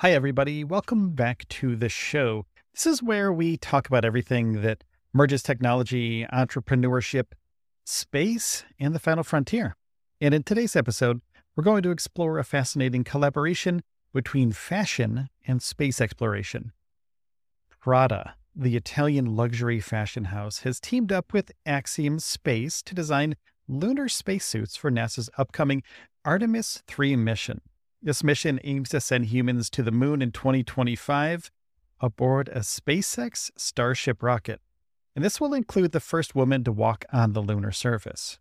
Hi, everybody. Welcome back to the show. This is where we talk about everything that merges technology, entrepreneurship, space, and the final frontier. And in today's episode, we're going to explore a fascinating collaboration between fashion and space exploration. Prada, the Italian luxury fashion house, has teamed up with Axiom Space to design lunar spacesuits for NASA's upcoming Artemis 3 mission. This mission aims to send humans to the moon in 2025 aboard a SpaceX Starship rocket. And this will include the first woman to walk on the lunar surface.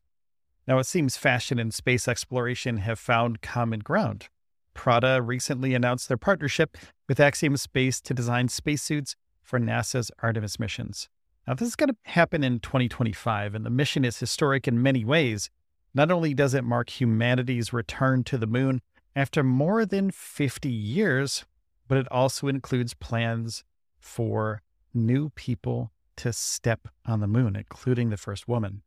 Now, it seems fashion and space exploration have found common ground. Prada recently announced their partnership with Axiom Space to design spacesuits for NASA's Artemis missions. Now, this is going to happen in 2025, and the mission is historic in many ways. Not only does it mark humanity's return to the moon after more than 50 years, but it also includes plans for new people to step on the moon, including the first woman.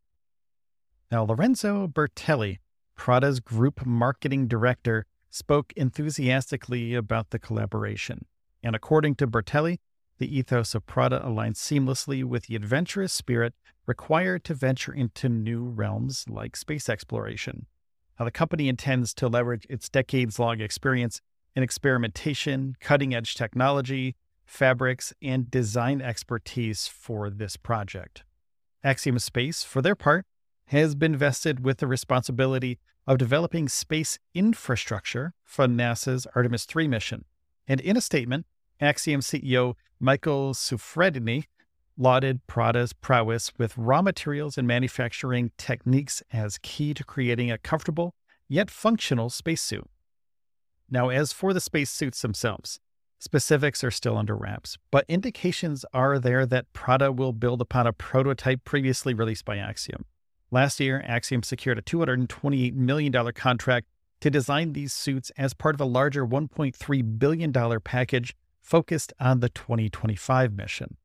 Now, Lorenzo Bertelli, Prada's group marketing director, spoke enthusiastically about the collaboration. And according to Bertelli, the ethos of Prada aligns seamlessly with the adventurous spirit required to venture into new realms like space exploration. The company intends to leverage its decades long experience in experimentation, cutting edge technology, fabrics, and design expertise for this project. Axiom Space, for their part, has been vested with the responsibility of developing space infrastructure for NASA's Artemis 3 mission. And in a statement, Axiom CEO Michael Suffredini lauded Prada's prowess with raw materials and manufacturing techniques as key to creating a comfortable yet functional spacesuit. Now, as for the spacesuits themselves, specifics are still under wraps, but indications are there that Prada will build upon a prototype previously released by Axiom. Last year, Axiom secured a $228 million contract to design these suits as part of a larger $1.3 billion package focused on the 2025 mission.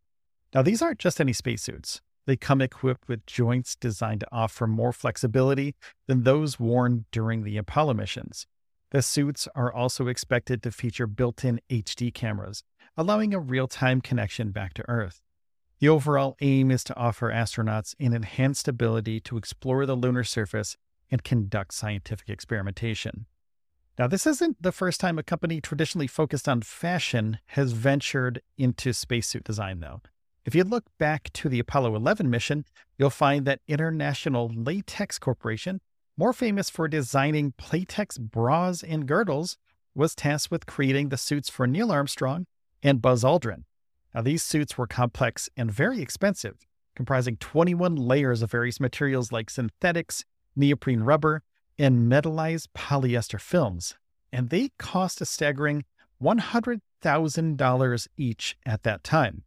Now, these aren't just any spacesuits. They come equipped with joints designed to offer more flexibility than those worn during the Apollo missions. The suits are also expected to feature built in HD cameras, allowing a real time connection back to Earth. The overall aim is to offer astronauts an enhanced ability to explore the lunar surface and conduct scientific experimentation. Now, this isn't the first time a company traditionally focused on fashion has ventured into spacesuit design, though. If you look back to the Apollo 11 mission, you'll find that International Latex Corporation, more famous for designing Playtex bras and girdles, was tasked with creating the suits for Neil Armstrong and Buzz Aldrin. Now, these suits were complex and very expensive, comprising 21 layers of various materials like synthetics, neoprene rubber, and metallized polyester films, and they cost a staggering $100,000 each at that time.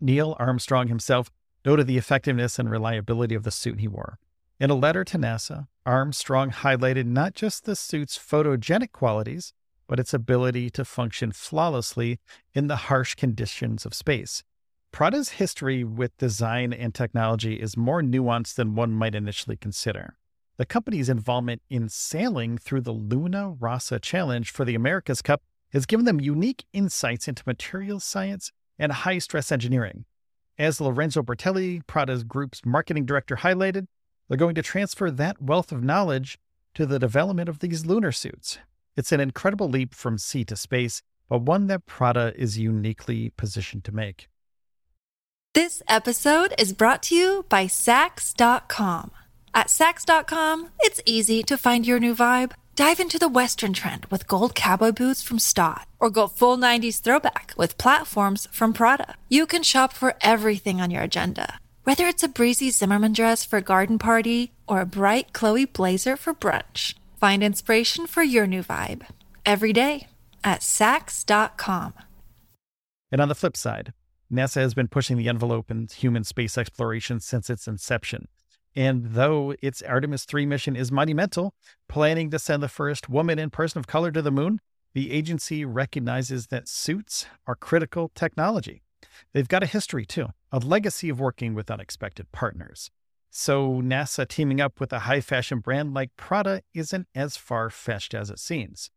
Neil Armstrong himself noted the effectiveness and reliability of the suit he wore. In a letter to NASA, Armstrong highlighted not just the suit's photogenic qualities, but its ability to function flawlessly in the harsh conditions of space. Prada's history with design and technology is more nuanced than one might initially consider. The company's involvement in sailing through the Luna Rossa Challenge for the America's Cup has given them unique insights into materials science and high stress engineering. As Lorenzo Bertelli, Prada's group's marketing director, highlighted, they're going to transfer that wealth of knowledge to the development of these lunar suits. It's an incredible leap from sea to space, but one that Prada is uniquely positioned to make. This episode is brought to you by Saks.com. At Saks.com, it's easy to find your new vibe. Dive into the Western trend with gold cowboy boots from Staud, or go full 90s throwback with platforms from Prada. You can shop for everything on your agenda, whether it's a breezy Zimmermann dress for a garden party or a bright Chloe blazer for brunch. Find inspiration for your new vibe every day at Saks.com. And on the flip side, NASA has been pushing the envelope in human space exploration since its inception. And though its Artemis 3 mission is monumental, planning to send the first woman and person of color to the moon, the agency recognizes that suits are critical technology. They've got a history too, a legacy of working with unexpected partners. So, NASA teaming up with a high fashion brand like Prada isn't as far fetched as it seems.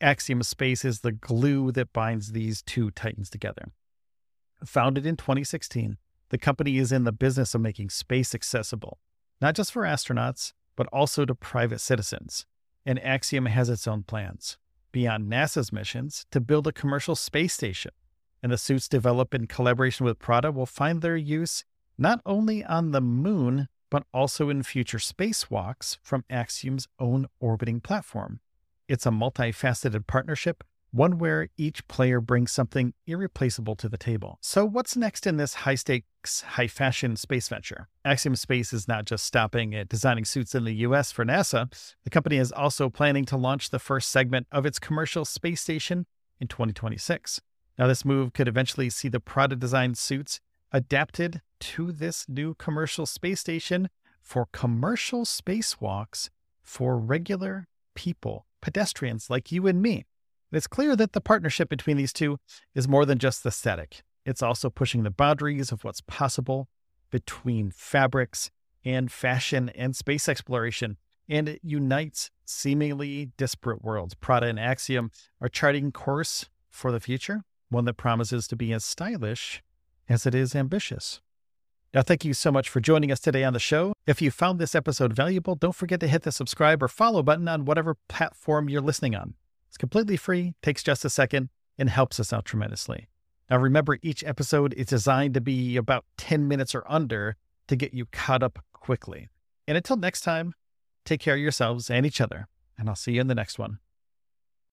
Axiom Space is the glue that binds these two titans together. Founded in 2016, the company is in the business of making space accessible, not just for astronauts, but also to private citizens. And Axiom has its own plans, beyond NASA's missions, to build a commercial space station. And the suits developed in collaboration with Prada will find their use not only on the moon, but also in future spacewalks from Axiom's own orbiting platform. It's a multifaceted partnership one where each player brings something irreplaceable to the table. So, what's next in this high stakes, high fashion space venture? Axiom Space is not just stopping at designing suits in the US for NASA, the company is also planning to launch the first segment of its commercial space station in 2026. Now, this move could eventually see the Prada designed suits adapted to this new commercial space station for commercial spacewalks for regular people, pedestrians like you and me. It's clear that the partnership between these two is more than just aesthetic. It's also pushing the boundaries of what's possible between fabrics and fashion and space exploration, and it unites seemingly disparate worlds. Prada and Axiom are charting course for the future, one that promises to be as stylish as it is ambitious. Now, thank you so much for joining us today on the show. If you found this episode valuable, don't forget to hit the subscribe or follow button on whatever platform you're listening on. Completely free, takes just a second, and helps us out tremendously. Now, remember, each episode is designed to be about 10 minutes or under to get you caught up quickly. And until next time, take care of yourselves and each other, and I'll see you in the next one.